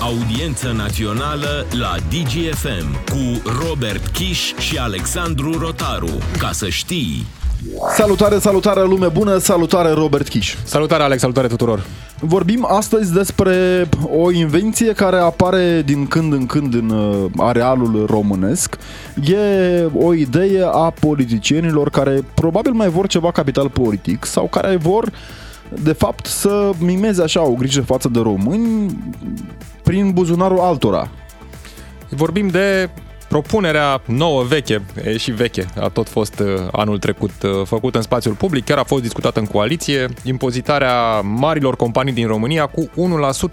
Audiență națională la DGFM cu Robert Kiș și Alexandru Rotaru. Ca să știi... Salutare, salutare lume bună, salutare Robert Kiș. Salutare Alex, salutare tuturor. Vorbim astăzi despre o invenție care apare din când în când în uh, arealul românesc. E o idee a politicienilor care probabil mai vor ceva capital politic sau care vor de fapt să mimeze așa o grijă față de români prin buzunarul altora. Vorbim de propunerea nouă, veche, e și veche, a tot fost uh, anul trecut uh, făcută în spațiul public, chiar a fost discutată în coaliție, impozitarea marilor companii din România cu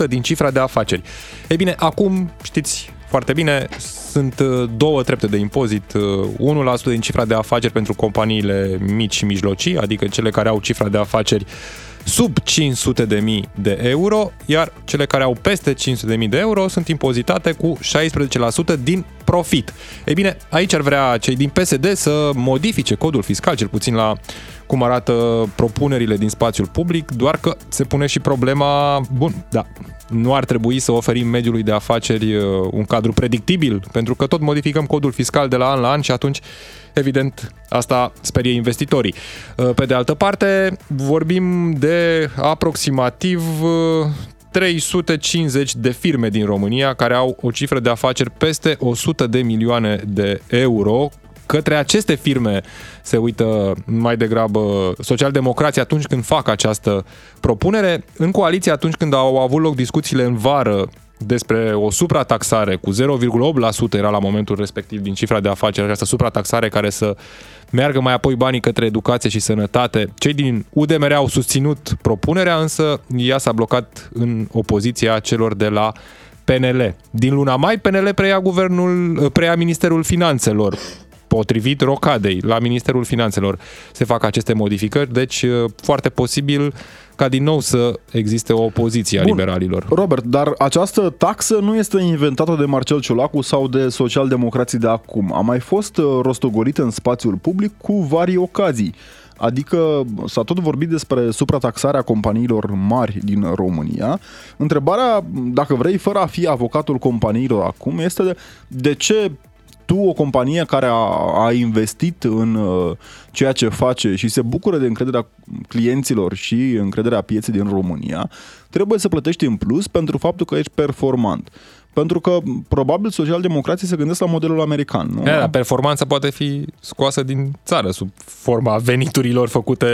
1% din cifra de afaceri. Ei bine, acum, știți foarte bine, sunt uh, două trepte de impozit, 1% din cifra de afaceri pentru companiile mici și mijlocii, adică cele care au cifra de afaceri sub 500 de mii de euro, iar cele care au peste 500 de mii de euro sunt impozitate cu 16% din profit. Ei bine, aici ar vrea cei din PSD să modifice codul fiscal, cel puțin la cum arată propunerile din spațiul public, doar că se pune și problema, bun, da, nu ar trebui să oferim mediului de afaceri uh, un cadru predictibil, pentru că tot modificăm codul fiscal de la an la an și atunci, evident, asta sperie investitorii. Uh, pe de altă parte, vorbim de aproximativ 350 uh, de firme din România care au o cifră de afaceri peste 100 de milioane de euro, Către aceste firme se uită mai degrabă socialdemocrații atunci când fac această propunere. În coaliție, atunci când au avut loc discuțiile în vară despre o suprataxare cu 0,8% era la momentul respectiv din cifra de afaceri, această suprataxare care să meargă mai apoi banii către educație și sănătate. Cei din UDMR au susținut propunerea, însă ea s-a blocat în opoziția celor de la PNL. Din luna mai, PNL preia, guvernul, preia Ministerul Finanțelor potrivit rocadei la Ministerul Finanțelor se fac aceste modificări, deci foarte posibil ca din nou să existe o opoziție a Bun. liberalilor. Robert, dar această taxă nu este inventată de Marcel Ciolacu sau de socialdemocrații de acum. A mai fost rostogolită în spațiul public cu vari ocazii. Adică s-a tot vorbit despre suprataxarea companiilor mari din România. Întrebarea, dacă vrei, fără a fi avocatul companiilor acum, este de, de ce tu, o companie care a, a investit în uh, ceea ce face și se bucură de încrederea clienților și încrederea pieței din România, trebuie să plătești în plus pentru faptul că ești performant. Pentru că probabil socialdemocrații se gândesc la modelul american. Nu? Da, performanța poate fi scoasă din țară sub forma veniturilor făcute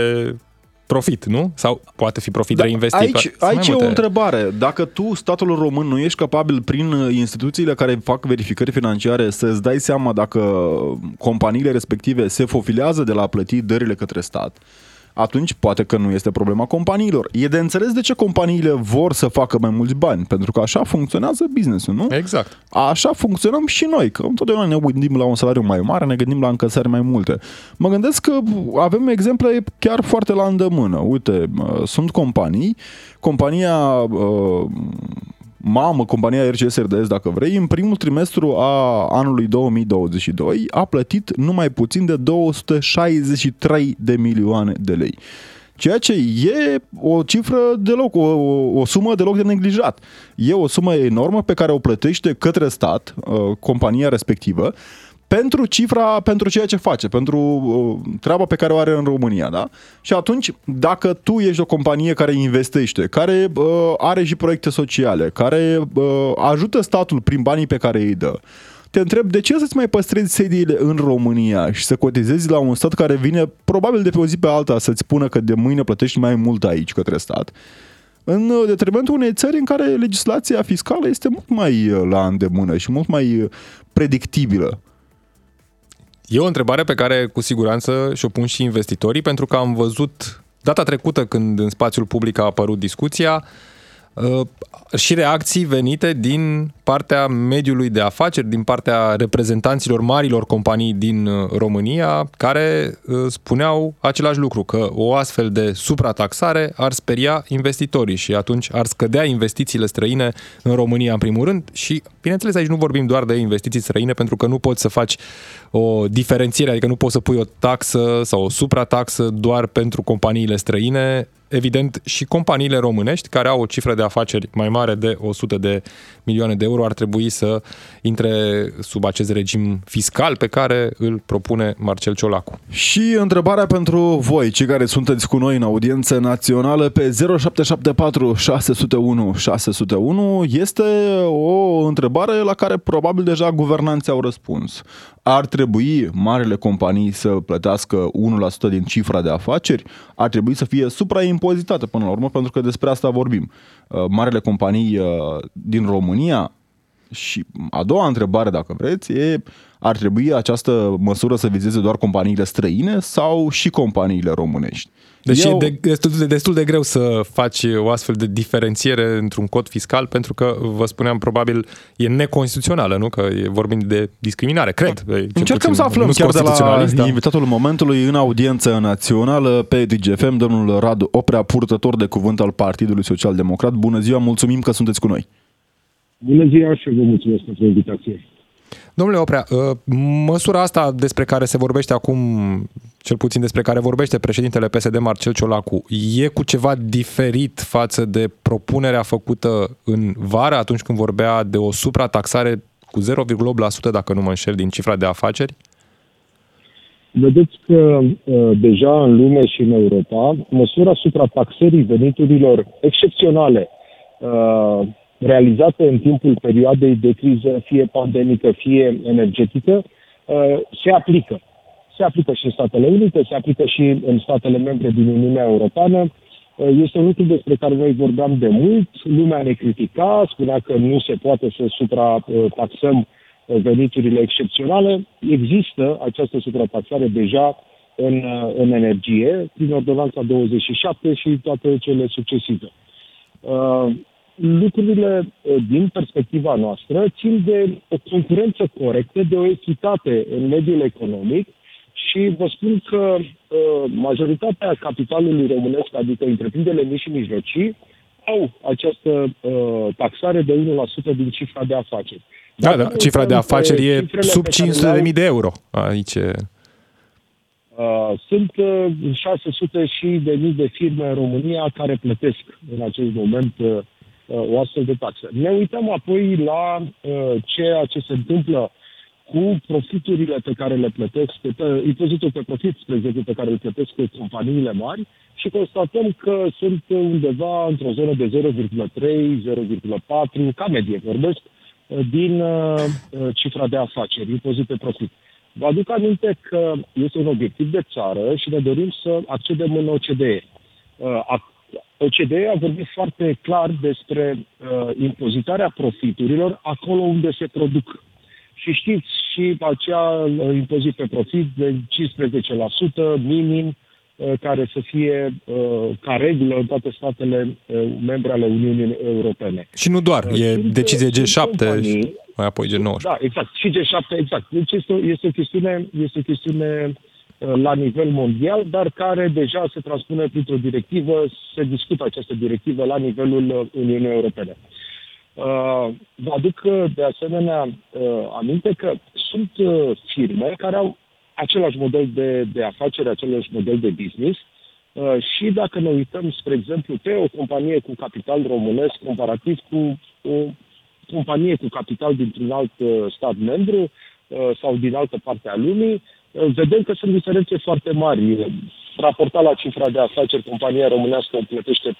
profit, nu? Sau poate fi profit da, reinvestit. Aici, aici e o întrebare. Dacă tu, statul român, nu ești capabil prin instituțiile care fac verificări financiare să-ți dai seama dacă companiile respective se fofilează de la plăti dările către stat, atunci poate că nu este problema companiilor. E de înțeles de ce companiile vor să facă mai mulți bani, pentru că așa funcționează businessul, nu? Exact. Așa funcționăm și noi, că întotdeauna ne gândim la un salariu mai mare, ne gândim la încălțări mai multe. Mă gândesc că avem exemple chiar foarte la îndemână. Uite, sunt companii, compania uh, mamă, compania RCS RDS, dacă vrei, în primul trimestru a anului 2022 a plătit numai puțin de 263 de milioane de lei. Ceea ce e o cifră deloc, o, o sumă deloc de neglijat. E o sumă enormă pe care o plătește către stat, uh, compania respectivă, pentru cifra, pentru ceea ce face, pentru uh, treaba pe care o are în România, da? Și atunci, dacă tu ești o companie care investește, care uh, are și proiecte sociale, care uh, ajută statul prin banii pe care îi dă, te întreb de ce să-ți mai păstrezi sediile în România și să cotizezi la un stat care vine probabil de pe o zi pe alta să-ți spună că de mâine plătești mai mult aici către stat în detrimentul unei țări în care legislația fiscală este mult mai uh, la îndemână și mult mai uh, predictibilă. E o întrebare pe care cu siguranță și-o pun și investitorii, pentru că am văzut data trecută când în spațiul public a apărut discuția, uh, și reacții venite din partea mediului de afaceri, din partea reprezentanților marilor companii din uh, România, care uh, spuneau același lucru, că o astfel de suprataxare ar speria investitorii și atunci ar scădea investițiile străine în România în primul rând. Și, bineînțeles, aici nu vorbim doar de investiții străine, pentru că nu poți să faci o diferențiere, adică nu poți să pui o taxă sau o suprataxă doar pentru companiile străine, evident, și companiile românești care au o cifră de afaceri mai mare de 100 de milioane de euro ar trebui să intre sub acest regim fiscal pe care îl propune Marcel Ciolacu. Și întrebarea pentru voi, cei care sunteți cu noi în audiență națională pe 0774 601 601, este o întrebare la care probabil deja guvernanții au răspuns. Ar trebui marile companii să plătească 1% din cifra de afaceri? Ar trebui să fie supraimpozitate până la urmă, pentru că despre asta vorbim. Uh, marile companii uh, din România și a doua întrebare, dacă vreți, e ar trebui această măsură să vizeze doar companiile străine sau și companiile românești? Deci Eu... e destul de, destul de greu să faci o astfel de diferențiere într-un cod fiscal, pentru că, vă spuneam, probabil e neconstituțională, nu? Că e vorbim de discriminare, cred. Încercăm puțin, să aflăm chiar de la da. invitatul momentului în audiență națională pe DGFM, domnul Radu Oprea, purtător de cuvânt al Partidului Social Democrat. Bună ziua, mulțumim că sunteți cu noi. Bună ziua și vă mulțumesc pentru invitație. Domnule Oprea, ă, măsura asta despre care se vorbește acum, cel puțin despre care vorbește președintele PSD Marcel Ciolacu, e cu ceva diferit față de propunerea făcută în vară atunci când vorbea de o suprataxare cu 0,8% dacă nu mă înșel din cifra de afaceri? Vedeți că ă, deja în lume și în Europa, măsura suprataxării veniturilor excepționale ă, realizate în timpul perioadei de criză, fie pandemică, fie energetică, uh, se aplică. Se aplică și în Statele Unite, se aplică și în statele membre din Uniunea Europeană. Uh, este un lucru despre care noi vorbeam de mult. Lumea ne critica, spunea că nu se poate să suprataxăm veniturile excepționale. Există această suprataxare deja în, în energie, prin ordonanța 27 și toate cele succesive. Uh, lucrurile eh, din perspectiva noastră țin de o concurență corectă, de o echitate în mediul economic și vă spun că uh, majoritatea capitalului românesc, adică întreprinderile mici și mijlocii, au această uh, taxare de 1% din cifra de afaceri. Da, da, cifra de afaceri e sub 500.000 de euro. Aici Uh, sunt uh, 600 și de mii de firme în România care plătesc în acest moment uh, Uh, o astfel de taxă. Ne uităm apoi la uh, ceea ce se întâmplă cu profiturile pe care le plătesc, pe, impozitul pe profit, spre exemplu, pe care îl plătesc companiile mari și constatăm că sunt undeva într-o zonă de 0,3, 0,4, ca medie vorbesc, uh, din uh, cifra de afaceri, impozit pe profit. Vă aduc aminte că este un obiectiv de țară și ne dorim să accedem în OCDE. Uh, OCDE a vorbit foarte clar despre uh, impozitarea profiturilor acolo unde se produc. Și știți și acea uh, impozit pe profit de 15% minim uh, care să fie uh, ca regulă în toate statele uh, membre ale Uniunii Europene. Și nu doar, uh, e decizie G7 mai apoi G9. Da, exact. Și G7, exact. Deci este, este o chestiune, este o chestiune Uh, la nivel mondial, dar care deja se transpune printr-o directivă, se discută această directivă la nivelul uh, Uniunii Europene. Uh, vă aduc de asemenea aminte că sunt firme care au același model de, de afacere, același model de business și dacă ne uităm, spre exemplu, pe o companie cu capital românesc comparativ cu o companie cu capital dintr-un alt stat membru sau din altă parte a lumii, vedem că sunt diferențe foarte mari. Raportat la cifra de afaceri, compania românească plătește 1,5-1,6,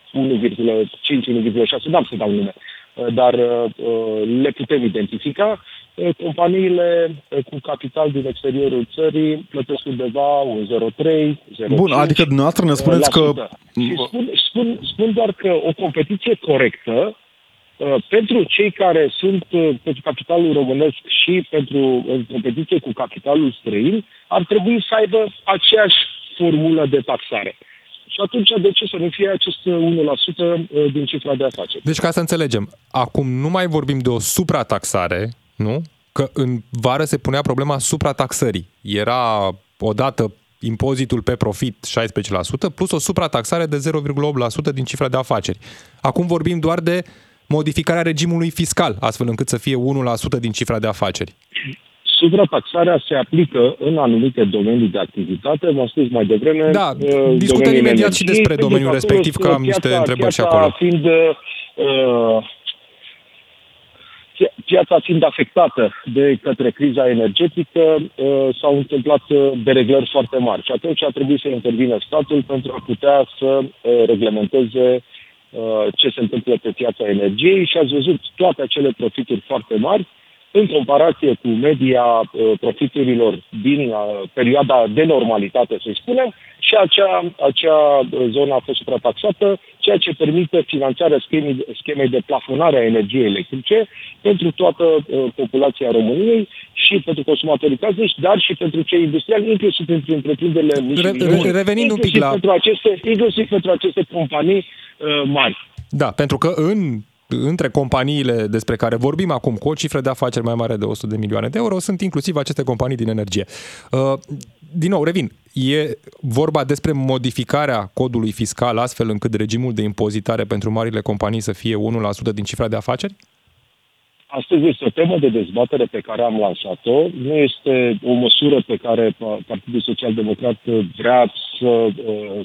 n-am să dau nume, dar uh, le putem identifica. Uh, companiile uh, cu capital din exteriorul țării plătesc undeva un 0,3, 0,5. Bun, adică dumneavoastră ne spuneți că... Și spun, spun, spun doar că o competiție corectă Uh, pentru cei care sunt uh, pentru capitalul românesc și pentru competiție cu capitalul străin, ar trebui să aibă aceeași formulă de taxare. Și atunci, de ce să nu fie acest 1% uh, din cifra de afaceri? Deci, ca să înțelegem, acum nu mai vorbim de o suprataxare, nu? Că în vară se punea problema suprataxării. Era odată impozitul pe profit 16% plus o suprataxare de 0,8% din cifra de afaceri. Acum vorbim doar de modificarea regimului fiscal, astfel încât să fie 1% din cifra de afaceri. suprataxarea se aplică în anumite domenii de activitate, v-am spus mai devreme. Da, uh, discutăm domeniul imediat energiei, și despre pentru domeniul că acolo respectiv, că am piața- niște întrebări și piața acolo. Fiind, uh, pia- piața fiind afectată de către criza energetică, uh, s-au întâmplat uh, dereglări foarte mari și atunci a trebuit să intervină statul pentru a putea să uh, reglementeze uh, ce se întâmplă pe piața energiei și ați văzut toate acele profituri foarte mari în comparație cu media uh, profiturilor din uh, perioada de normalitate, să spunem, și acea, acea uh, zonă a fost suprataxată, ceea ce permite finanțarea schemei, schemei de plafonare a energiei electrice pentru toată uh, populația României și pentru consumatorii casnici, dar și pentru cei industriali, inclusiv pentru întreprinderile mici și Re- mijlocii, re- revenind un pic inclusiv la- pentru aceste, inclusiv pentru aceste companii uh, mari. Da, pentru că în între companiile despre care vorbim acum, cu o cifră de afaceri mai mare de 100 de milioane de euro, sunt inclusiv aceste companii din energie. Uh, Din nou, revin, e vorba despre modificarea codului fiscal astfel încât regimul de impozitare pentru marile companii să fie 1% din cifra de afaceri? Astăzi este o temă de dezbatere pe care am lansat-o. Nu este o măsură pe care Partidul Social Democrat vrea să uh,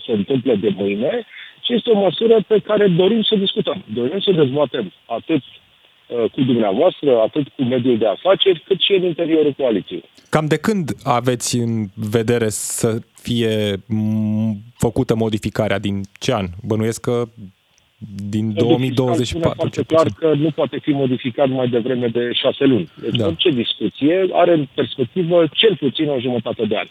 se întâmple de mâine, ci este o măsură pe care dorim să discutăm. Dorim să dezbatem atât uh, cu dumneavoastră, atât cu mediul de afaceri, cât și în interiorul coaliției. Cam de când aveți în vedere să fie m, făcută modificarea? Din ce an? Bănuiesc că din Codul fiscal 2024. spune foarte cel clar puțin. că nu poate fi modificat mai devreme de șase luni. Deci Da. da. orice discuție are în perspectivă cel puțin o jumătate de ani.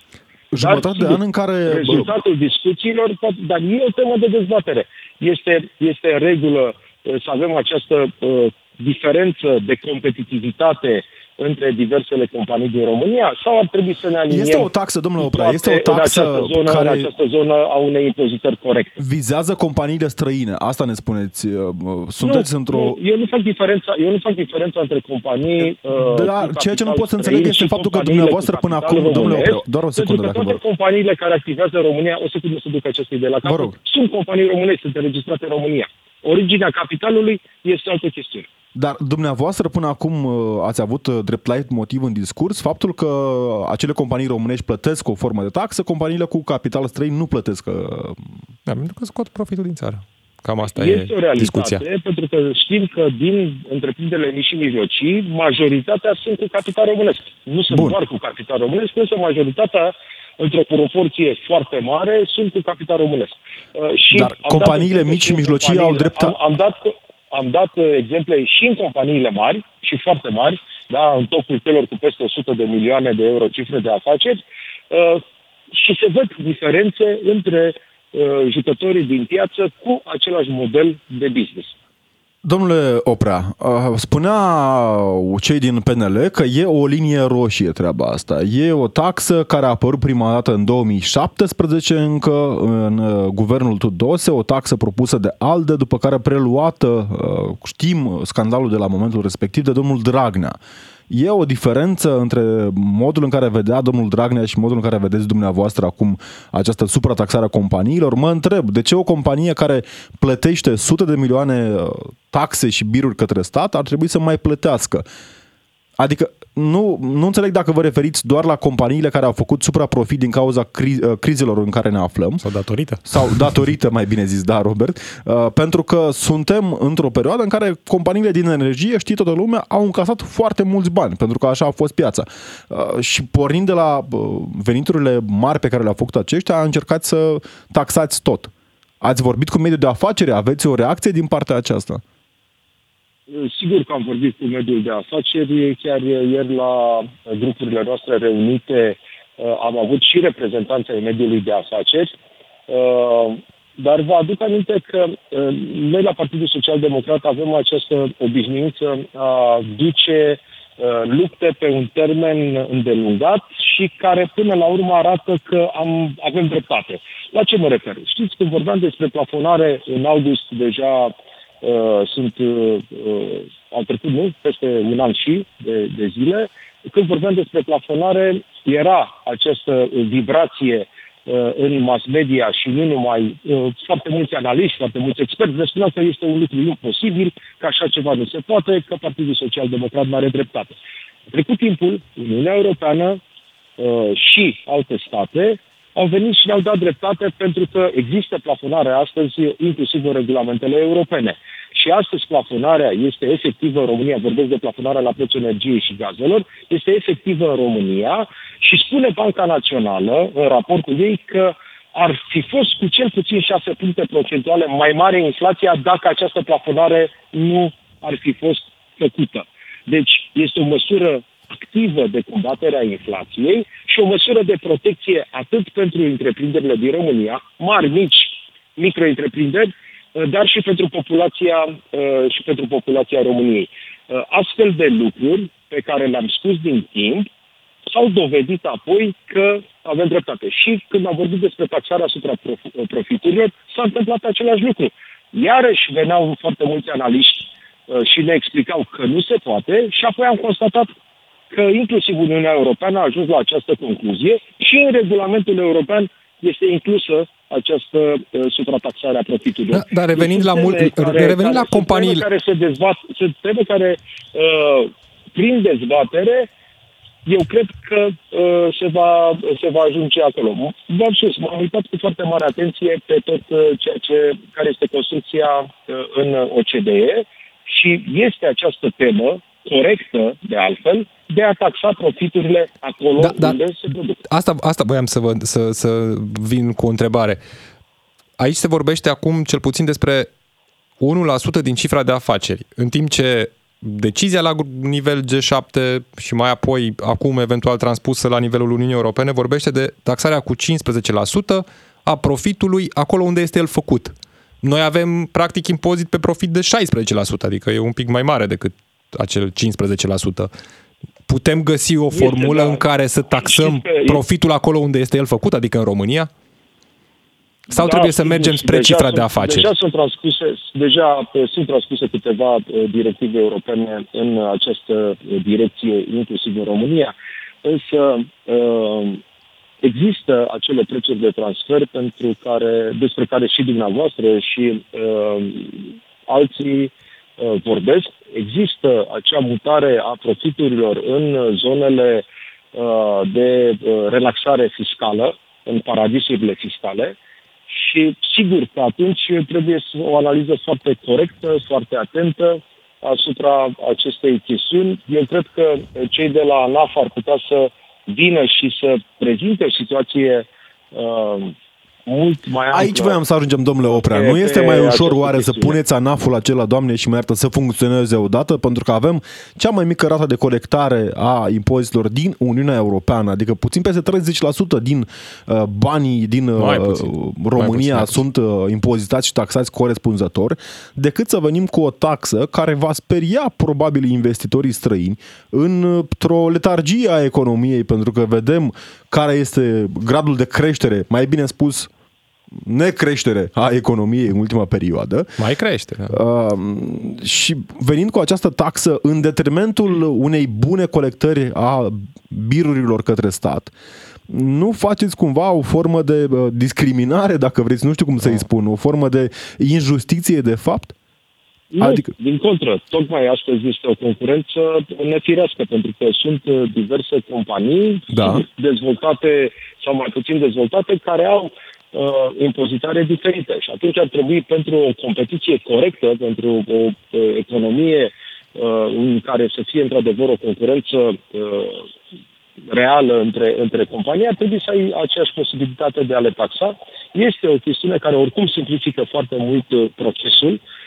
Jumătate de sigur, an în care... bă, Rezultatul discuțiilor, poate- dar e o temă de dezbatere. Este, este în regulă uh, să avem această uh, diferență de competitivitate între diversele companii din România sau ar trebui să ne aliniem Este o taxă, domnule cu Oprea, toate este o în taxă această zonă, care- în această zonă a unei impozitări corecte. vizează companiile străine. Asta ne spuneți. uh, Sunteți nu, într-o... Nu, eu nu fac diferența, eu nu fac diferența între companii. uh, Dar cu ceea ce nu capital pot să înțeleg străin este și faptul că companiile dumneavoastră cu până capital acum, domnule românesc, Opreu, doar o secundă, Pentru că dacă vă toate companiile care activează în România, o secundă să duc aceste idei la Vă capăt, rog. sunt companii românești, sunt înregistrate în România. Originea capitalului este altă chestiune. Dar dumneavoastră până acum uh, ați avut uh, drept light motiv în discurs faptul că acele companii românești plătesc o formă de taxă, companiile cu capital străin nu plătesc. uh, Da, pentru că scot profitul din țară. Cam asta este e o realitate, discuția. pentru că știm că din întreprinderile mici și mijlocii, majoritatea sunt cu capital românesc. Nu sunt Bun. doar cu capital românesc, însă majoritatea într-o proporție foarte mare, sunt cu capital românesc. Uh, Și Dar am dat companiile exemple mici și în mijlocii au companiile- drept- Am, am, dat, am dat uh, exemple și în companiile mari și foarte mari, da, în topul celor cu peste 100 de milioane de euro cifre de afaceri, uh, și se văd diferențe între uh, jucătorii din piață cu același model de business. Domnule Oprea, uh, spunea cei din PNL că e o linie roșie treaba asta. E o taxă care a apărut prima dată în 2017 încă în uh, guvernul Tudose, o taxă propusă de ALDE, după care preluată, uh, știm scandalul de la momentul respectiv, de domnul Dragnea. E o diferență între modul în care vedea domnul Dragnea și modul în care vedeți dumneavoastră acum această suprataxare a companiilor. Mă întreb, de ce o companie care plătește sute de milioane uh, taxe și biruri către stat ar trebui să mai plătească? Adică nu, nu înțeleg dacă vă referiți doar la companiile care au făcut supraprofit din cauza cri- uh, crizelor în care ne aflăm, Sau datorită. sau datorită, mai bine zis, da, Robert, uh, pentru că suntem într-o perioadă în care companiile din energie, știi toată lumea, au încasat foarte mulți bani, pentru că așa a fost piața. Uh, Și pornind de la uh, veniturile mari pe care le-au făcut aceștia, a încercat să taxați tot. Ați vorbit cu mediul de afaceri? Aveți o reacție din partea aceasta? Sigur că am vorbit cu mediul de afaceri, chiar ieri la grupurile noastre reunite uh, am avut și reprezentanța ai mediului de afaceri, uh, dar vă aduc aminte că uh, noi la Partidul Social Democrat avem această obișnuință a duce lupte pe un termen îndelungat și care până la urmă arată că am, avem dreptate. La ce mă refer? Știți, când vorbeam despre plafonare în august deja uh, sunt, uh, uh, au trecut nu, peste un an și de, de zile, când vorbeam despre plafonare, era această vibrație uh, în mass media și nu numai uh, foarte mulți analiști, foarte mulți experți ne spuneau că este un lucru imposibil, că așa ceva nu se poate, că Partidul Social Democrat nu are dreptate. trecut timpul, Uniunea Europeană uh, și alte state au venit și ne-au dat dreptate pentru că există plafonare astăzi, inclusiv în regulamentele europene. Și astăzi plafonarea este efectivă în România, vorbesc de plafonarea la prețul energiei și gazelor, este efectivă în România și spune Banca Națională în raportul ei că ar fi fost cu cel puțin 6 puncte procentuale mai mare inflația dacă această plafonare nu ar fi fost făcută. Deci este o măsură activă de combatere a inflației și o măsură de protecție atât pentru întreprinderile din România, mari, mici, micro-întreprinderi, dar și pentru populația, uh, și pentru populația României. Uh, astfel de lucruri pe care le-am spus din timp s-au dovedit apoi că avem dreptate. Și când am vorbit despre taxarea asupra profiturilor, s-a întâmplat același lucru. Iarăși veneau foarte mulți analiști uh, și ne explicau că nu se poate și apoi am constatat că inclusiv Uniunea Europeană a ajuns la această concluzie și în regulamentul european este inclusă această uh, suprataxare a profiturilor. Da, dar revenind la, mult, care, revenind la companiile... Care se dezbat, se trebuie care, uh, prin dezbatere, eu cred că uh, se, va, se va ajunge acolo. V-am spus, m-am uitat cu foarte mare atenție pe tot uh, ceea ce, care este construcția uh, în OCDE și este această temă corectă, de altfel, de a taxa profiturile acolo da, da, unde se produc. Asta, asta voiam să, vă, să, să vin cu o întrebare. Aici se vorbește acum cel puțin despre 1% din cifra de afaceri, în timp ce decizia la nivel G7 și mai apoi, acum eventual transpusă la nivelul Uniunii Europene, vorbește de taxarea cu 15% a profitului acolo unde este el făcut. Noi avem, practic, impozit pe profit de 16%, adică e un pic mai mare decât acel 15%. Putem găsi o formulă este, în care să taxăm profitul acolo unde este el făcut, adică în România? Sau da, trebuie să mergem spre cifra sunt, de afaceri? Deja sunt transpuse, deja uh, sunt transpuse câteva uh, directive europene în această uh, direcție, inclusiv în România, însă există acele prețuri de transfer pentru care, despre care și dumneavoastră și uh, alții uh, vorbesc. Există acea mutare a profiturilor în zonele uh, de uh, relaxare fiscală, în paradisurile fiscale, și sigur că atunci trebuie să o analiză foarte corectă, foarte atentă asupra acestei chestiuni. Eu cred că cei de la ANAF ar putea să vină și să prezinte o situație uh, mult mai amplă. Aici voiam să ajungem, domnule Oprea. Nu este mai ușor oare să puneți anaful acela, doamne, și mai iartă să funcționeze odată? Pentru că avem cea mai mică rată de colectare a impozitelor din Uniunea Europeană, adică puțin peste 30% din uh, banii din uh, România mai sunt uh, impozitați și taxați corespunzător, decât să venim cu o taxă care va speria probabil investitorii străini într-o letargie a economiei, pentru că vedem care este gradul de creștere, mai bine spus, necreștere a economiei în ultima perioadă. Mai crește. Da. Uh, și venind cu această taxă în detrimentul unei bune colectări a birurilor către stat, nu faceți cumva o formă de uh, discriminare, dacă vreți, nu știu cum să-i spun, o formă de injustiție de fapt? Nu, adică... din contră. Tocmai astăzi este o concurență nefirească, pentru că sunt uh, diverse companii da. dezvoltate sau mai puțin dezvoltate care au uh, impozitare diferită. Și atunci ar trebui pentru o competiție corectă, pentru o uh, economie uh, în care să fie într-adevăr o concurență uh, reală între, între companii, ar trebui să ai aceeași posibilitate de a le taxa. Este o chestiune care oricum simplifică foarte mult uh, procesul Uh,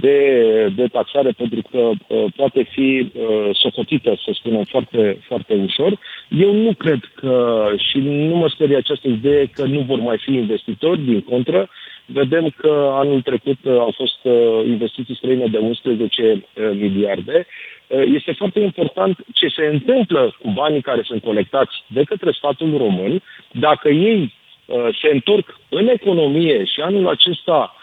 de, de taxare pentru că uh, poate fi uh, socotită, să spunem, foarte, foarte ușor. Eu nu cred că, și nu mă sperie această idee că nu vor mai fi investitori, din contră, vedem că anul trecut au fost investiții străine de 11 miliarde. Este foarte important ce se întâmplă cu banii care sunt colectați de către statul român, dacă ei se întorc în economie și anul acesta Uh,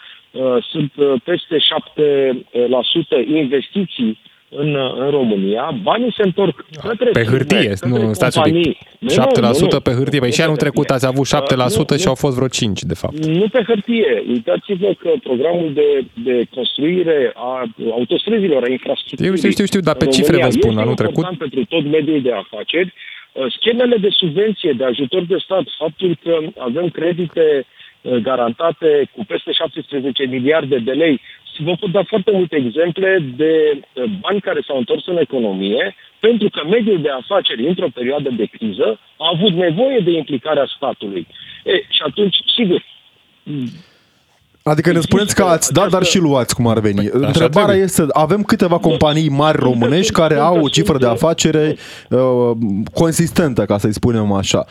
sunt uh, peste 7% investiții în, în România, banii se întorc către Pe hârtie, către nu, stați un pic. 7% pe hârtie. Păi și anul trecut ați avut 7% uh, și au fost vreo 5%, de fapt. Nu pe hârtie. Uitați-vă că programul de, de construire a autostrăzilor, a infrastructurii... Știu, știu, știu, dar pe cifre vă spun anul trecut. pentru tot mediul de afaceri. Uh, schemele de subvenție, de ajutor de stat, faptul că avem credite uh, garantate cu peste 17 miliarde de lei vă pot da foarte multe exemple de bani care s-au întors în economie, pentru că mediul de afaceri, într-o perioadă de criză, a avut nevoie de implicarea statului. E, și atunci, sigur, Adică ne spuneți că ați dat, dar și luați cum ar veni. Păi, Întrebarea este, avem câteva companii mari românești care au o cifră de afacere uh, consistentă, ca să-i spunem așa.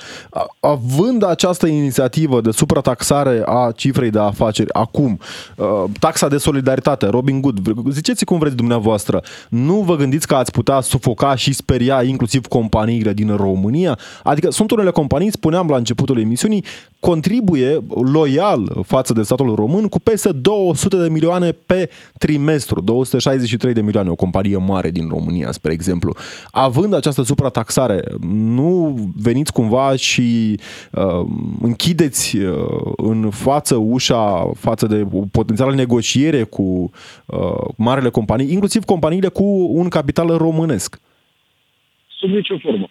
Având această inițiativă de suprataxare a cifrei de afaceri acum, uh, taxa de solidaritate, Robin Good, ziceți cum vreți dumneavoastră, nu vă gândiți că ați putea sufoca și speria inclusiv companiile din România? Adică sunt unele companii, spuneam la începutul emisiunii, contribuie loial față de statul român cu peste 200 de milioane pe trimestru, 263 de milioane, o companie mare din România, spre exemplu. Având această suprataxare, nu veniți cumva și uh, închideți uh, în față ușa față de o potențială negociere cu uh, marele companii, inclusiv companiile cu un capital românesc? Sub nicio formă.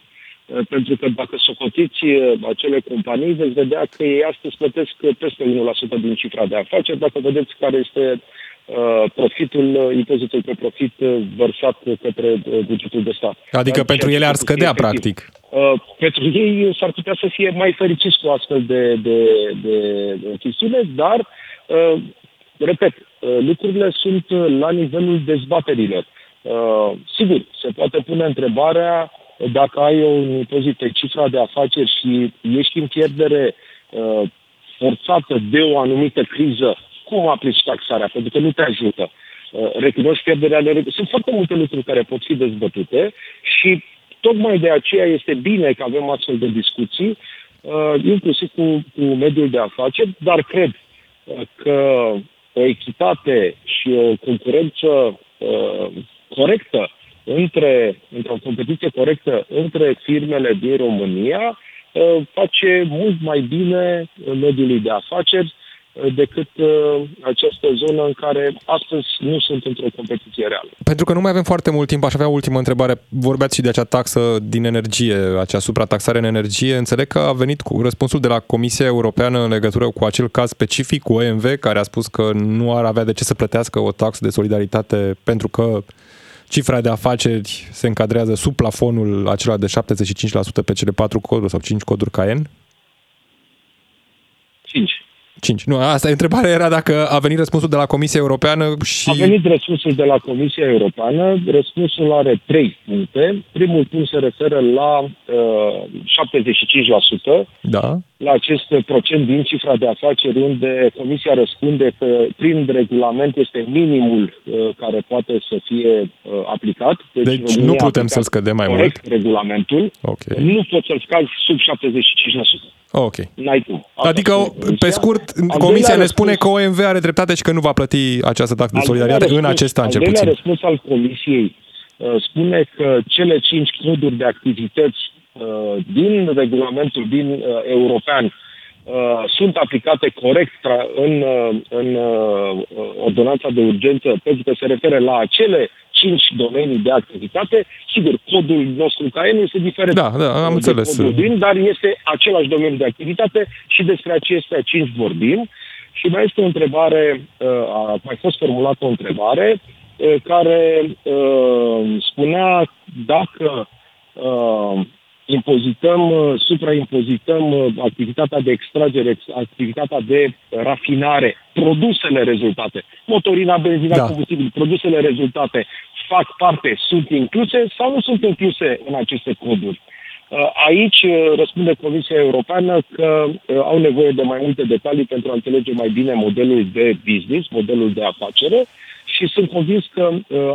Eh, pentru că dacă socotiți eh, acele companii, veți vedea că ei astăzi plătesc peste 1% din cifra de afaceri. Dacă vedeți care este eh, profitul, impozitul pe profit vărsat către bugetul de stat. Adică pentru ele ar scădea, practic. Pentru ei s-ar putea să fie mai fericiți cu astfel de, de, de, de chestiune, dar, repet, lucrurile sunt la nivelul dezbaterilor. Sigur, se poate pune întrebarea dacă ai un impozit pe cifra de afaceri și ești în pierdere uh, forțată de o anumită criză, cum aplici taxarea? Pentru că nu te ajută. Uh, recunoști pierderea de... Sunt foarte multe lucruri care pot fi dezbătute și tocmai de aceea este bine că avem astfel de discuții, uh, inclusiv cu, cu mediul de afaceri, dar cred uh, că o echitate și o concurență uh, corectă între, într-o competiție corectă între firmele din România uh, face mult mai bine mediului de afaceri uh, decât uh, această zonă în care astăzi nu sunt într-o competiție reală. Pentru că nu mai avem foarte mult timp, aș avea o ultimă întrebare. Vorbeați și de acea taxă din energie, acea suprataxare în energie. Înțeleg că a venit cu răspunsul de la Comisia Europeană în legătură cu acel caz specific cu OMV, care a spus că nu ar avea de ce să plătească o taxă de solidaritate pentru că cifra de afaceri se încadrează sub plafonul acela de 75% pe cele 4 coduri sau 5 coduri Cayenne? 5. 5. Nu, asta întrebarea era dacă a venit răspunsul de la Comisia Europeană și... A venit răspunsul de la Comisia Europeană. Răspunsul are trei puncte. Primul punct se referă la uh, 75%. Da. La acest procent din cifra de afaceri unde Comisia răspunde că prin regulament este minimul uh, care poate să fie uh, aplicat. Deci, deci nu putem să scădem mai mult. regulamentul. Okay. Nu pot să-l scazi sub 75%. Ok. N-ai cum. Asta adică, pe scurt, Comisia ne spune că OMV are dreptate și că nu va plăti această taxă de solidaritate răspuns, în acest an, cel puțin. răspuns al Comisiei uh, spune că cele cinci coduri de activități uh, din regulamentul din uh, european sunt aplicate corect în, în ordonanța de urgență pentru că se referă la acele cinci domenii de activitate. Sigur, codul nostru ca este diferit da, da, am înțeles. din, dar este același domeniu de activitate și despre acestea cinci vorbim. Și mai este o întrebare, uh, a mai fost formulată o întrebare uh, care uh, spunea dacă impozităm, supraimpozităm activitatea de extragere, activitatea de rafinare, produsele rezultate, motorina, benzina, da. combustibil, produsele rezultate fac parte, sunt incluse sau nu sunt incluse în aceste coduri. Uh, aici uh, răspunde Comisia Europeană că uh, au nevoie de mai multe detalii pentru a înțelege mai bine modelul de business, modelul de afacere și sunt convins că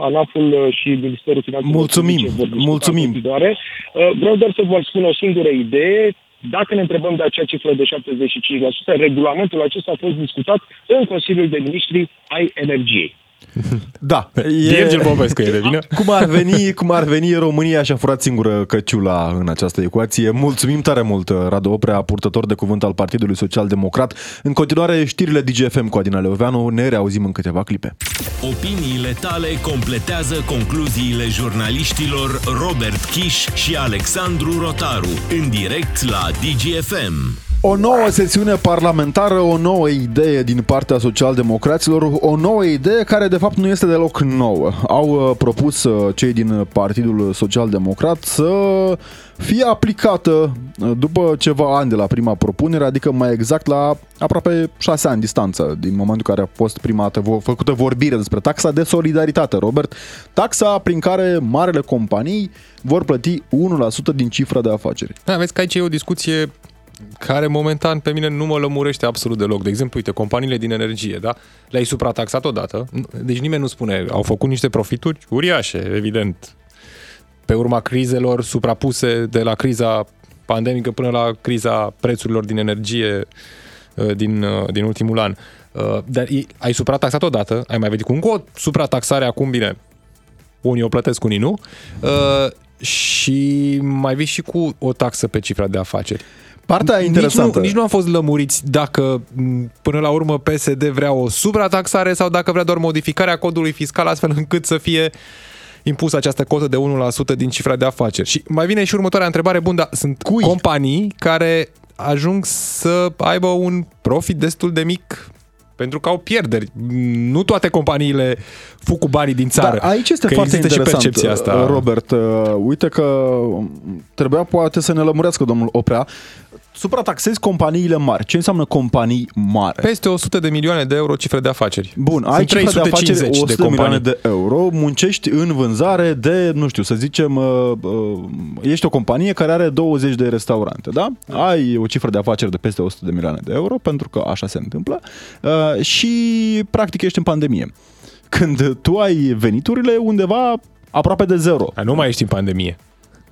ANAF-ul și Ministerul Finanțelor Mulțumim, mulțumim. Vreau doar să vă spun o singură idee. Dacă ne întrebăm de acea cifră de 75%, regulamentul acesta a fost discutat în Consiliul de Ministri ai Energiei. Da. Virgil Popescu e de vină. Cum ar veni, cum ar veni România și-a furat singură căciula în această ecuație. Mulțumim tare mult, Radu Oprea, purtător de cuvânt al Partidului Social Democrat. În continuare, știrile DGFM cu Adina Leoveanu. Ne reauzim în câteva clipe. Opiniile tale completează concluziile jurnaliștilor Robert Kiș și Alexandru Rotaru în direct la DGFM. O nouă sesiune parlamentară, o nouă idee din partea socialdemocraților, o nouă idee care de fapt nu este deloc nouă. Au uh, propus uh, cei din Partidul Social-Democrat să fie aplicată uh, după ceva ani de la prima propunere, adică mai exact la aproape șase ani distanță, din momentul în care a fost prima dată făcută vorbire despre taxa de solidaritate, Robert, taxa prin care marele companii vor plăti 1% din cifra de afaceri. Da, vezi că aici e o discuție care momentan pe mine nu mă lămurește absolut deloc. De exemplu, uite, companiile din energie, da? Le-ai suprataxat odată, deci nimeni nu spune, au făcut niște profituri uriașe, evident, pe urma crizelor suprapuse de la criza pandemică până la criza prețurilor din energie uh, din, uh, din ultimul an. Uh, dar ai suprataxat odată, ai mai venit cu încă o suprataxare acum, bine, unii o plătesc, unii nu, și mai vii și cu o taxă pe cifra de afaceri. Partea nici interesantă. Nu, nici nu am fost lămuriți dacă până la urmă PSD vrea o suprataxare sau dacă vrea doar modificarea codului fiscal astfel încât să fie impusă această cotă de 1% din cifra de afaceri. Și mai vine și următoarea întrebare, bun, dar sunt Cui? companii care ajung să aibă un profit destul de mic pentru că au pierderi. Nu toate companiile fug cu banii din țară. Dar aici este că foarte interesant, și percepția asta. Robert. Uh, uite că trebuia poate să ne lămurească domnul Oprea suprataxezi companiile mari. Ce înseamnă companii mari? Peste 100 de milioane de euro cifre de afaceri. Bun, ai cifre de afaceri 100 de, de milioane de euro, muncești în vânzare de, nu știu, să zicem, uh, uh, ești o companie care are 20 de restaurante, da? Ai o cifră de afaceri de peste 100 de milioane de euro, pentru că așa se întâmplă, uh, și practic ești în pandemie. Când tu ai veniturile undeva aproape de zero. A, nu mai ești în pandemie.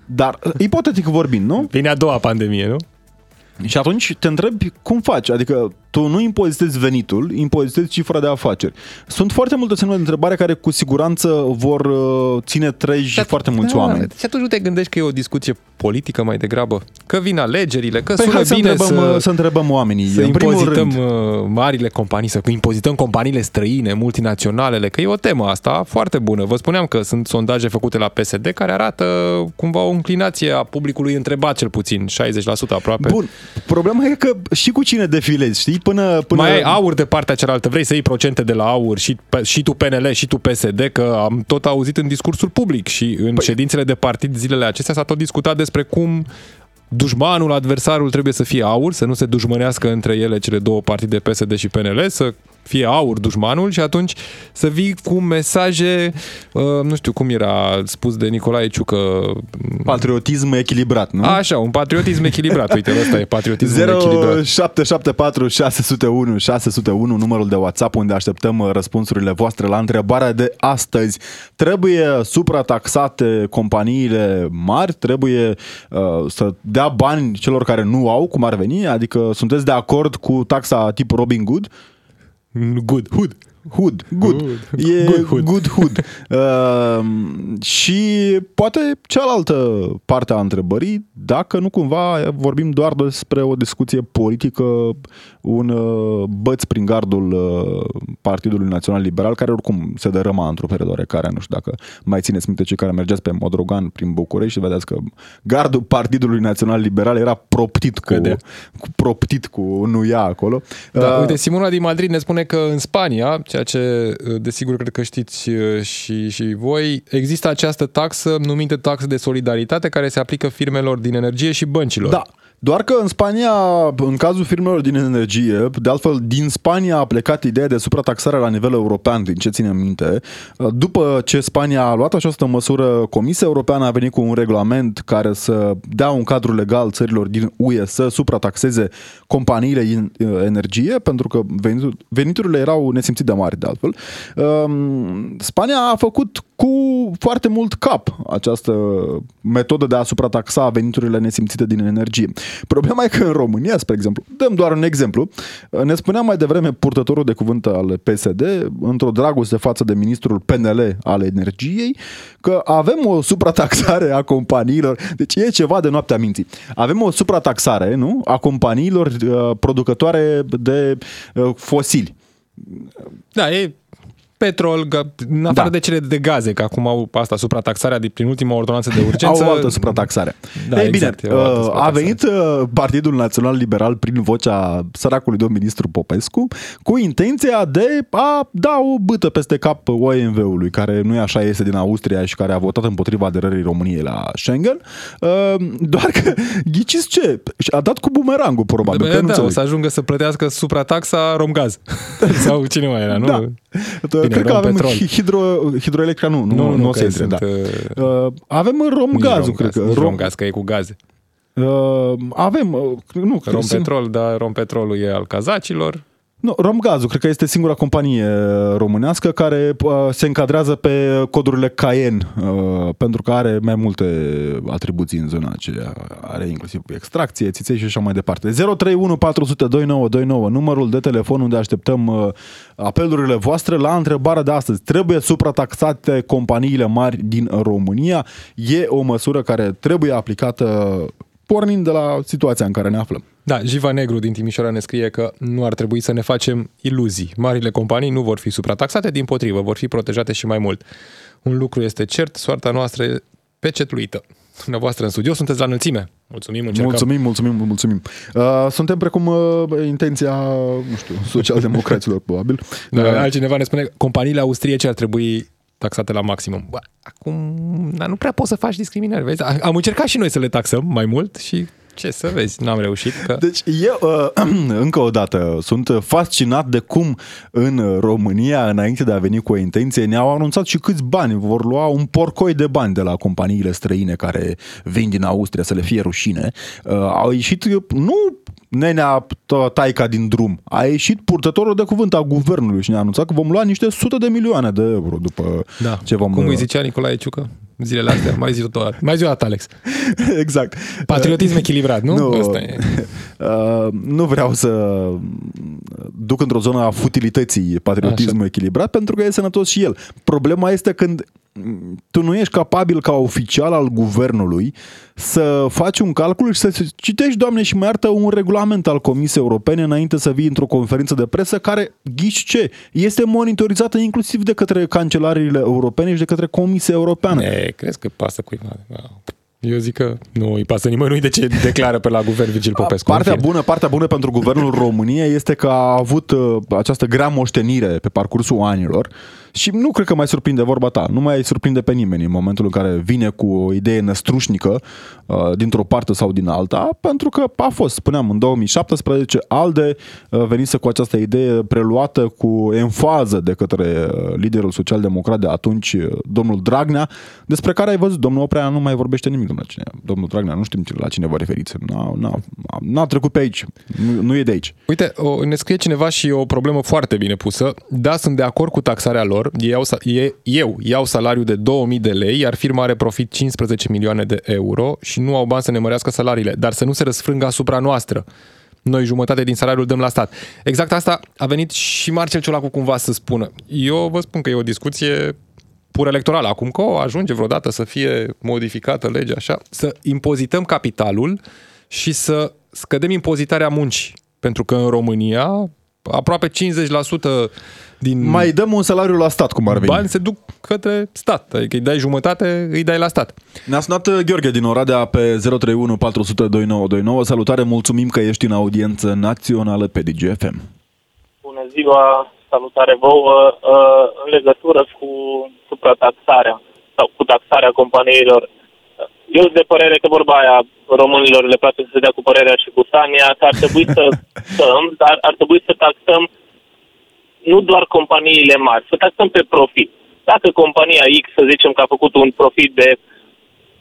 Dar, ipotetic vorbind, nu? Vine a doua pandemie, nu? Și atunci te întrebi cum faci, adică tu nu impozitezi venitul, impozitezi cifra de afaceri. Sunt foarte multe semne de întrebare care cu siguranță vor uh, ține treji și foarte mulți da, oameni. Și atunci nu te gândești că e o discuție politică mai degrabă? Că vin alegerile, că păi sună să bine întrebăm, să, să întrebăm oamenii. Să în impozităm rând. Uh, marile companii, să impozităm companiile străine, multinaționalele, că e o temă asta foarte bună. Vă spuneam că sunt sondaje făcute la PSD care arată cumva o înclinație a publicului întrebat cel puțin, 60% aproape. Bun, problema e că și cu cine defilezi, știi? Până, până... Mai ai aur de partea cealaltă, vrei să iei procente de la aur și, și tu PNL și tu PSD, că am tot auzit în discursul public și în păi... ședințele de partid zilele acestea s-a tot discutat despre cum dușmanul, adversarul trebuie să fie aur, să nu se dușmănească între ele cele două partide PSD și PNL, să fie aur dușmanul și atunci să vii cu mesaje, uh, nu știu cum era spus de Nicolae Ciucă. Patriotism echilibrat, nu? Așa, un patriotism echilibrat. Uite, ăsta e patriotism echilibrat. 0774 601 601, numărul de WhatsApp unde așteptăm uh, răspunsurile voastre la întrebarea de astăzi. Trebuie suprataxate companiile mari? Trebuie uh, să dea bani celor care nu au, cum ar veni? Adică sunteți de acord cu taxa tip Robin Good? Good. Hood. Hood, good. good. E good hood. Good hood. Uh, și poate cealaltă parte a întrebării, dacă nu cumva vorbim doar despre o discuție politică, un uh, băț prin gardul uh, Partidului Național Liberal, care oricum se dărâma într-o perioadă care, nu știu dacă mai țineți minte cei care mergeți pe Modrogan prin București și vedeți că gardul Partidului Național Liberal era proptit cu, cu proptit cu nuia acolo. Da, uh, uite, Simona din Madrid ne spune că în Spania, ceea ce desigur cred că știți uh, și, și voi, există această taxă numită taxă de solidaritate care se aplică firmelor din energie și băncilor. Da, doar că în Spania, în cazul firmelor din energie, de altfel din Spania a plecat ideea de suprataxare la nivel european, din ce ținem minte. După ce Spania a luat această măsură, Comisia Europeană a venit cu un regulament care să dea un cadru legal țărilor din UE să suprataxeze companiile din uh, energie, pentru că veniturile erau nesimțit de mari, de altfel. Um, Spania a făcut cu foarte mult cap această metodă de a suprataxa veniturile nesimțite din energie. Problema e că în România, spre exemplu, dăm doar un exemplu, ne spunea mai devreme purtătorul de cuvânt al PSD, într-o dragoste față de ministrul PNL al energiei, că avem o suprataxare a companiilor, deci e ceva de noaptea minții. Avem o suprataxare, nu, a companiilor uh, producătoare de uh, fosili. Da, e petrol, în afară da. de cele de gaze, că acum au asta, suprataxarea de, prin ultima ordonanță de urgență. Au o altă suprataxare. Da, Ei exact, bine, uh, a venit uh, Partidul Național Liberal prin vocea săracului domn ministru Popescu cu intenția de a da o bâtă peste cap OMV-ului, care nu e așa, este din Austria și care a votat împotriva aderării României la Schengen. Uh, doar că, ghiciți ce? A dat cu bumerangul, probabil. Da, da o să ajungă să plătească suprataxa Romgaz. Sau cine mai era, nu? Da. Bine, Cred că avem petrol. hidro, hidroelectrica, nu, nu, nu, nu, nu o să intre, da. Uh, uh avem romgazul, cred că. Rom, romgaz, că e cu gaze. Uh, avem, uh, nu, Rompetrol, dar Rompetrolul e al cazacilor. Nu, Romgazul, cred că este singura companie românească care uh, se încadrează pe codurile Cayenne, uh, pentru că are mai multe atribuții în zona aceea. Are inclusiv extracție, țiței și așa mai departe. 031 400 2929, numărul de telefon unde așteptăm uh, apelurile voastre la întrebarea de astăzi. Trebuie suprataxate companiile mari din România? E o măsură care trebuie aplicată pornind de la situația în care ne aflăm. Da, Jiva Negru din Timișoara ne scrie că nu ar trebui să ne facem iluzii. Marile companii nu vor fi suprataxate, din potrivă, vor fi protejate și mai mult. Un lucru este cert, soarta noastră e pecetluită. Dumneavoastră în studio sunteți la înălțime. Mulțumim, încercăm. Mulțumim, mulțumim, mulțumim. Uh, suntem precum uh, intenția, nu știu, socialdemocraților, probabil. Da, uh, altcineva ne spune, companiile austriece ar trebui taxate la maximum. Bă, acum, dar nu prea poți să faci discriminări, vezi? Am încercat și noi să le taxăm mai mult și ce să vezi, n-am reușit. Că... Deci eu, uh, încă o dată, sunt fascinat de cum în România, înainte de a veni cu o intenție, ne-au anunțat și câți bani vor lua un porcoi de bani de la companiile străine care vin din Austria să le fie rușine. Uh, au ieșit nu nenea taica din drum. A ieșit purtătorul de cuvânt a guvernului și ne-a anunțat că vom lua niște sute de milioane de euro după da. ce vom... Cum îi zicea Nicolae Ciucă? Zilele astea, mai zi tot, mai zi Alex. exact. Patriotism echilibrat, nu? Nu, Asta e. Uh, nu vreau să duc într-o zonă a futilității patriotismul Așa. echilibrat, pentru că e sănătos și el. Problema este când tu nu ești capabil ca oficial al guvernului să faci un calcul și să citești, Doamne, și mai iartă un regulament al Comisiei Europene înainte să vii într-o conferință de presă care, ghiși ce, este monitorizată inclusiv de către cancelariile europene și de către Comisia Europeană. E, crezi că pasă cuiva? Eu zic că nu îi pasă nimănui de ce declară pe la guvern Vigil Popescu. Partea bună, partea bună pentru guvernul României este că a avut uh, această grea moștenire pe parcursul anilor și nu cred că mai surprinde vorba ta, nu mai surprinde pe nimeni în momentul în care vine cu o idee năstrușnică uh, dintr-o parte sau din alta, pentru că a fost, spuneam, în 2017 ALDE uh, venise cu această idee preluată cu enfază de către uh, liderul social-democrat de atunci, domnul Dragnea, despre care ai văzut, domnul Oprea nu mai vorbește nimic, domnul, cine, domnul Dragnea, nu știm la cine vă referiți, n-a, n-a, n-a trecut pe aici, nu, nu e de aici. Uite, o, ne scrie cineva și o problemă foarte bine pusă, da, sunt de acord cu taxarea lor, lor, iau, eu iau salariu de 2000 de lei, iar firma are profit 15 milioane de euro și nu au bani să ne mărească salariile, dar să nu se răsfrângă asupra noastră. Noi jumătate din salariul dăm la stat. Exact asta a venit și Marcel Ciolacu cumva să spună. Eu vă spun că e o discuție pur electorală. Acum că o ajunge vreodată să fie modificată legea așa, să impozităm capitalul și să scădem impozitarea muncii. Pentru că în România aproape 50% din... Mai dăm un salariu la stat, cum ar veni. Bani se duc către stat, adică îi dai jumătate, îi dai la stat. Ne-a sunat uh, Gheorghe din Oradea pe 031 400 2929. Salutare, mulțumim că ești în audiență națională pe DGFM. Bună ziua, salutare vouă. Uh, în legătură cu suprataxarea sau cu taxarea companiilor, eu de părere că vorba aia românilor le place să se dea cu părerea și cu Tania, că ar trebui să stăm, dar ar trebui să taxăm nu doar companiile mari, să taxăm pe profit. Dacă compania X, să zicem că a făcut un profit de,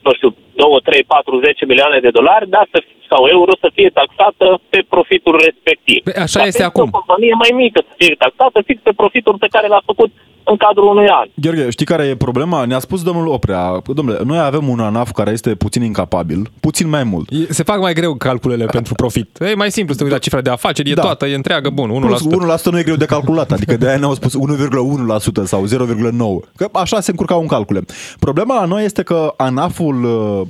nu știu, 2, 3, 4, 10 milioane de dolari, da, să, sau euro, să fie taxată pe profitul respectiv. Păi așa Dar este acum. o companie mai mică să fie taxată fix pe profitul pe care l-a făcut în cadrul unui an. Gheorghe, știi care e problema? Ne-a spus domnul Oprea, domnule, noi avem un ANAF care este puțin incapabil, puțin mai mult. E- Se fac mai greu calculele pentru profit. E mai simplu să te uiți la cifra de afaceri, e Da. toată, e întreagă, bun, 1%. Plus 1% nu e greu de calculat, adică de aia ne-au spus 1,1% sau 0,9%. Că așa se încurcau în calcule. Problema la noi este că ANAF-ul uh,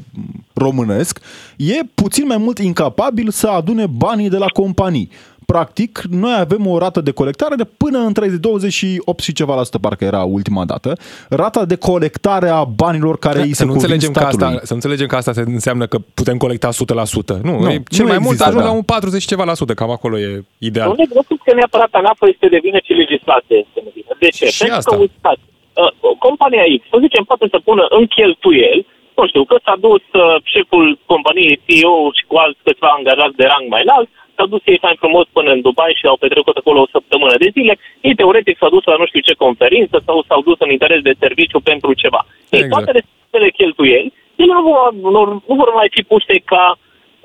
românesc e puțin mai mult incapabil să adune banii de la companii. Practic, noi avem o rată de colectare de până în 30, 28 și ceva la sută, parcă era ultima dată. Rata de colectare a banilor care îi se să nu, cuvin înțelegem că statului. asta, să nu înțelegem că asta se înseamnă că putem colecta 100%. Nu, Nu, e, cel nu mai mult există, ajung da. la un 40 și ceva la sută, cam acolo e ideal. Nu, nu cred că neapărat ANAF este de vină, ci legislația este de vină. De ce? Și Pentru asta. că, uitați, uh, compania X, să zicem, poate să pună în cheltuieli, nu știu, că s-a dus uh, șeful companiei CEO și cu alți câțiva angajați de rang mai înalt, s-a dus ei fain frumos până în Dubai și au petrecut acolo o săptămână de zile. Ei teoretic s-au dus la nu știu ce conferință sau s-au dus în interes de serviciu pentru ceva. Ei, Exact. toate respectivele cheltuieli, ele nu vor, nu, nu vor mai fi puse ca...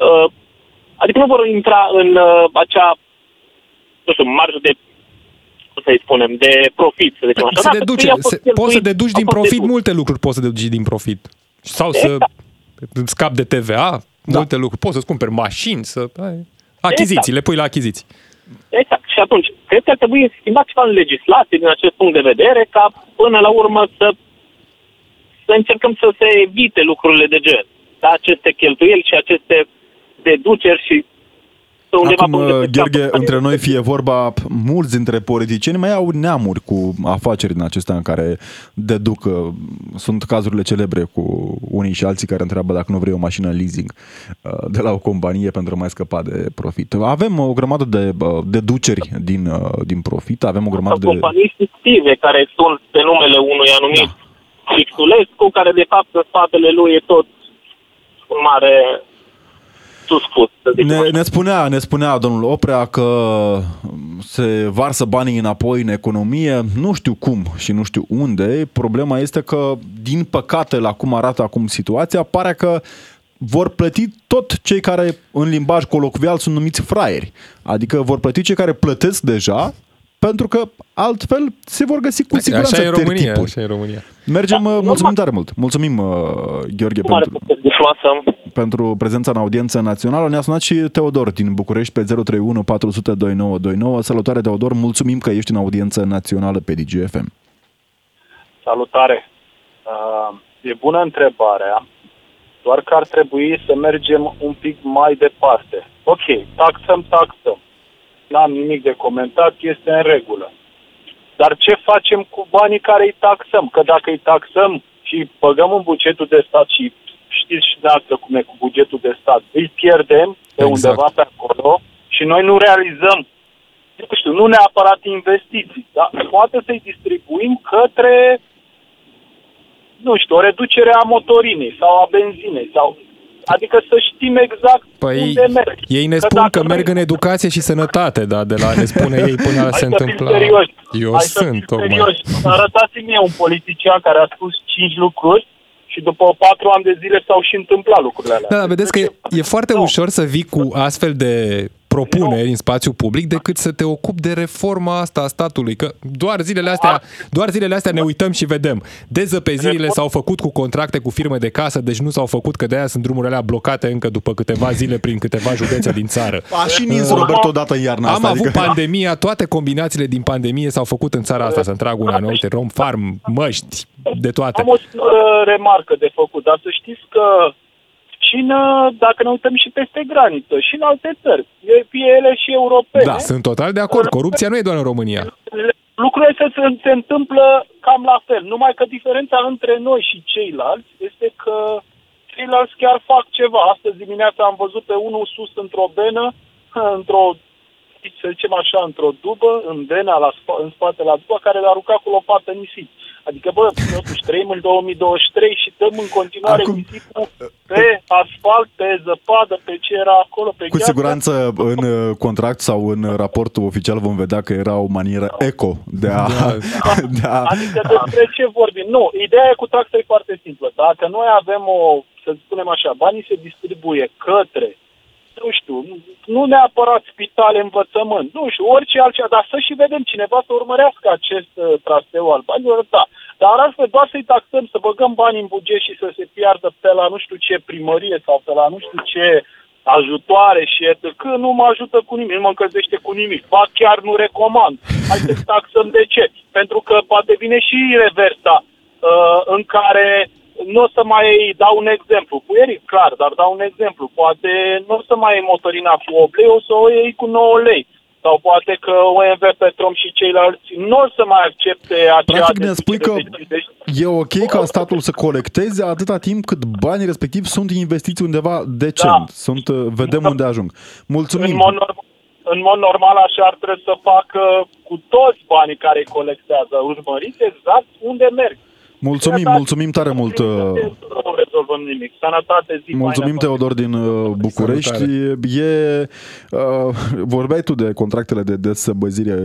Uh, adică nu vor intra în uh, acea nu știu, marjă de cum să-i spunem, de profit, să zicem așa. Se Dacă deduce, ei au fost se, poți să cheltuiți, deduci au din fost profit deduși. multe lucruri, poți să deduci din profit. Sau să Exact. îți scap de TVA, multe lucruri. Poți să-ți cumperi mașini, să... ai, Achiziții, le pui la achiziții. Exact. Și atunci, cred că ar trebui schimbat ceva în legislație din acest punct de vedere, ca până la urmă să, să încercăm să se evite lucrurile de gen. Da? Aceste cheltuieli și aceste deduceri și să undeva Acum, pe unde uh, se Gheorghe, scapă. între noi fie vorba, mulți dintre politicieni mai au neamuri cu afaceri din acestea în care deduc. uh, Sunt cazurile celebre cu unii și alții care întreabă dacă nu vrei o mașină în leasing uh, de la o companie pentru a mai scăpa de profit. Avem o grămadă de uh, deduceri din, uh, din profit, avem o grămadă Sau de... companii fictive care sunt pe numele unui anumit Da. Pixulescu, care de fapt în spatele lui e tot un mare suspus, să zicem Ne, așa. ne, spunea, ne spunea domnul Oprea că se varsă banii înapoi în economie, nu știu cum și nu știu unde. Problema este că, din păcate, la cum arată acum situația, pare că vor plăti tot cei care, în limbaj colocvial, sunt numiți fraieri. Adică vor plăti cei care plătesc deja, pentru că altfel se vor găsi cu siguranță Așa e România, tertipuri. așa e România. Mergem, Da, mulțumim normal. tare mult. Mulțumim, uh, Gheorghe, Cum are pentru putere frumoasă? Pentru prezența în audiență națională. Ne-a sunat și Teodor din București pe 031 400 2929. Salutare, Teodor, mulțumim că ești în audiență națională pe DGFM. Salutare! Uh, e bună întrebarea, doar că ar trebui să mergem un pic mai departe. Ok, taxăm, taxăm. N-am nimic de comentat, este în regulă. Dar ce facem cu banii care îi taxăm? Că dacă îi taxăm și băgăm în bugetul de stat și știți și dumneavoastră cum e cu bugetul de stat, îi pierdem pe Exact. undeva pe acolo și noi nu realizăm nu știu, nu neapărat investiții, dar poate să-i distribuim către, nu știu, o reducere a motorinei sau a benzinei sau Adică să știm exact Păi unde merg. ei ne Că spun că dacă merg noi- în educație și sănătate, dar de la ne spune ei până Hai se să fim întâmplă... serioși. Eu Hai să sunt, fim tocmai. serioși. Arătați-mi mie un politician care a spus cinci lucruri și după patru ani de zile s-au și întâmplat lucrurile alea. Da, da, vedeți că e, e foarte Nu. ușor să vii cu astfel de propuneri în spațiu public decât să te ocupi de reforma asta a statului. Că doar zilele astea, doar zilele astea ne uităm și vedem. Dezăpezirile s-au făcut cu contracte cu firme de casă, deci nu s-au făcut, că de-aia sunt drumurile alea blocate încă după câteva zile prin câteva județe din țară. A și nins Robert odată în iarna Am asta. avut adică... pandemia, toate combinațiile din pandemie s-au făcut în țara asta, să-mi trag una, nu? Uite, rom farm, măști, de toate. Am o singură remarcă de făcut, dar să știți că și în, dacă ne uităm și peste graniță, și în alte țări, e- fie ele și europene, Da, sunt total de acord. Corupția nu e doar în România. lucrurile se, se, se întâmplă cam la fel, numai că diferența între noi și ceilalți este că ceilalți chiar fac ceva. Astăzi dimineața am văzut pe unul sus într-o benă, într-o, să zicem așa, într-o dubă, în bena, la spa, în spate la dubă, care l-a aruncat cu lopată nisip. Adică, bă, totuși, trăim în 2023 și dăm în continuare Acum- Acum... nisipul pe asfalt, pe zăpadă, pe ce era acolo, pe Cu gheață. siguranță în uh, contract sau în raportul oficial vom vedea că era o manieră eco de a... Da. De a Adică despre ce vorbim? Nu, ideea cu taxa e foarte simplă. Dacă noi avem o, să spunem așa, banii se distribuie către nu știu, nu neapărat spitale, învățământ, nu știu, orice altceva, dar să și vedem cineva să urmărească acest uh, traseu al banilor, da. Dar altfel doar să-i taxăm, să băgăm bani în buget și să se piardă pe la nu știu ce primărie sau pe la nu știu ce ajutoare și că nu mă ajută cu nimic, nu mă încălzește cu nimic. Ba chiar nu recomand. Hai să taxăm de ce? Pentru că poate vine și reversa uh, în care nu o să mai dau un exemplu. Cu Eric, clar, dar dau un exemplu. Poate nu o să mai iei motorina cu 8 lei, o să o iei cu 9 lei. Sau poate că OMV Petrom și ceilalți nu o să mai accepte acea Practic ne spui că e ok ca statul să colecteze atâta timp cât banii respectiv sunt investiți undeva decent. Da. Sunt, uh, vedem da. unde ajung. Mulțumim. În mod, normal, în mod normal așa ar trebui să facă cu toți banii care îi colectează, urmăriți exact unde merg. Mulțumim, Sănătate. mulțumim tare mult. Uh, nu rezolvăm nimic. Sănătate, zi Mulțumim, Teodor din uh, București. Salutare. E, uh, vorbeai tu de contractele de desăbăzire.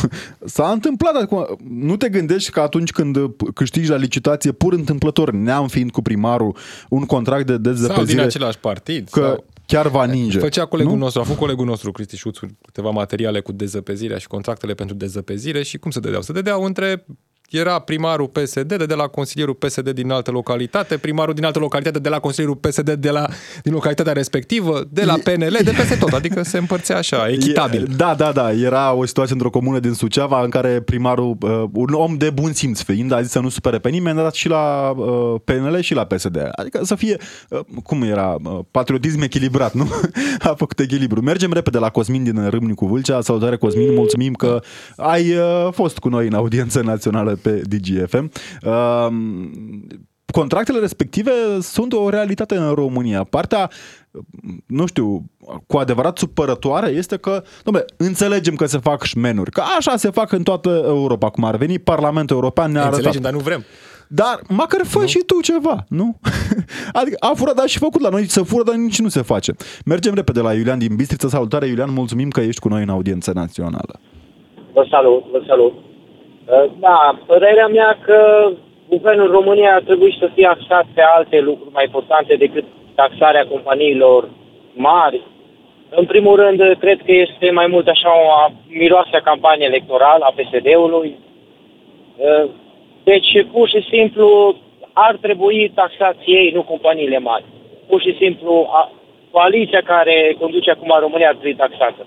S-a întâmplat acum. Nu te gândești că atunci când câștigi la licitație pur întâmplător, neam fiind cu primarul, un contract de dezăpăzire... Sau din același partid. Că sau... chiar va ninge. Făcea colegul nu? nostru, a făcut colegul nostru, Cristi Șuțu, câteva materiale cu dezăpezirea și contractele pentru dezăpezire și cum se dădeau? Se dădeau între era primarul PSD de, de la consilierul PSD din altă localitate, primarul din altă localitate de la consilierul PSD de la, din localitatea respectivă, de la PNL, de peste tot, adică se împărțea așa, echitabil. E, da, da, da, era o situație într-o comună din Suceava în care primarul, uh, un om de bun simț fiind, a zis să nu supere pe nimeni, a dat și la uh, PNL și la PSD. Adică să fie, uh, cum era, uh, patriotism echilibrat, nu? a făcut echilibru. Mergem repede la Cosmin din Râmnicu Vâlcea. Salutare Cosmin, mulțumim că ai uh, fost cu noi în audiență națională pe DGFM. Contractele respective sunt o realitate în România. Partea nu știu, cu adevărat supărătoare este că, domnule, înțelegem că se fac șmenuri, că așa se fac în toată Europa, cum ar veni, Parlamentul European ne-a arătat. Înțelegem, dar nu vrem. Dar măcar fă nu? și tu ceva, nu? Adică a furat, dar și făcut la noi, să fură, dar nici nu se face. Mergem repede la Iulian din Bistrița. Salutare, Iulian, mulțumim că ești cu noi în audiență națională. Vă salut, vă salut. Uh, da, părerea mea că guvernul României ar trebui să fie axat pe alte lucruri mai importante decât taxarea companiilor mari. În primul rând, cred că este mai mult așa o miroasă campanie electorală a PSD-ului. Uh, deci, pur și simplu, ar trebui taxați ei, nu companiile mari. Pur și simplu, coaliția care conduce acum România ar trebui taxată.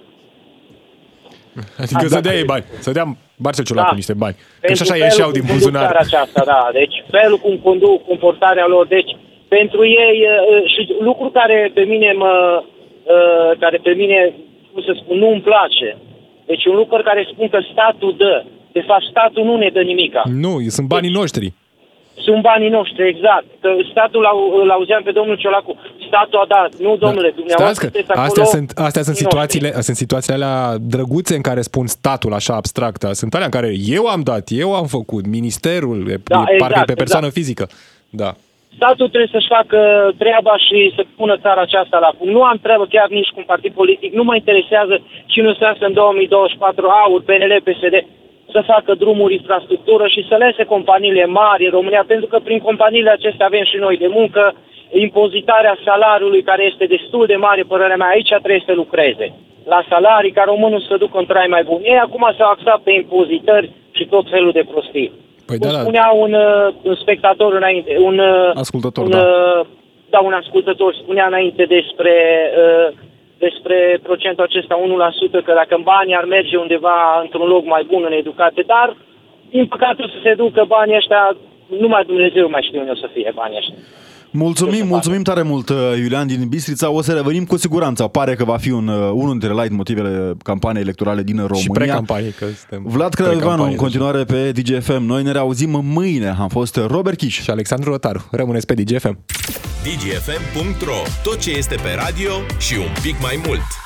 Adică să dea ei bani, să dea Barcel Ciolacu da. niște bani. Că și așa ieșeau din buzunar. aceasta, da. Deci felul cum conduc, comportarea lor, deci pentru ei uh, și lucru care pe mine mă, uh, care pe mine, cum să spun, nu îmi place. Deci un lucru care spun că statul dă. De fapt, statul nu ne dă nimica. Nu, sunt banii deci, noștri. Sunt banii noștri, exact. Că statul îl auzeam pe domnul Ciolacu. Statul a dat. Nu, da. domnule, da. dumneavoastră că astea sunt, astea sunt situațiile, astea sunt situațiile alea drăguțe în care spun statul așa abstract. Sunt alea în care eu am dat, eu am făcut, ministerul, da, parcă exact, pe persoană exact. fizică. Da. Statul trebuie să-și facă treaba și să pună țara aceasta la punct. Nu am treabă chiar nici cu un partid politic. Nu mă interesează cine o să în 2024 AUR, PNL, PSD să facă drumuri, infrastructură și să lese companiile mari în România, pentru că prin companiile acestea avem și noi de muncă, impozitarea salariului care este destul de mare, părerea mea, aici trebuie să lucreze. La salarii ca românul să ducă un trai mai bun. Ei acum s-au axat pe impozitări și tot felul de prostii. Păi Cum da, spunea un, uh, un spectator înainte, un, uh, ascultător, un, da. Uh, da, un ascultător spunea înainte despre uh, despre procentul acesta 1%, că dacă banii ar merge undeva într-un loc mai bun în educație, dar din păcate o să se ducă banii ăștia, numai Dumnezeu mai știe unde o să fie banii ăștia. Mulțumim, mulțumim tare mult, uh, Iulian din Bistrița. O să revenim cu siguranță. Pare că va fi un, uh, unul dintre light motivele campaniei electorale din România. Și pre-campanie, că suntem Vlad Crăivanu, în continuare pe DGFM. Noi ne reauzim mâine. Am fost Robert Kiș și Alexandru Rotaru. Rămâneți pe DGFM. dgfm.ro Tot ce este pe radio și un pic mai mult.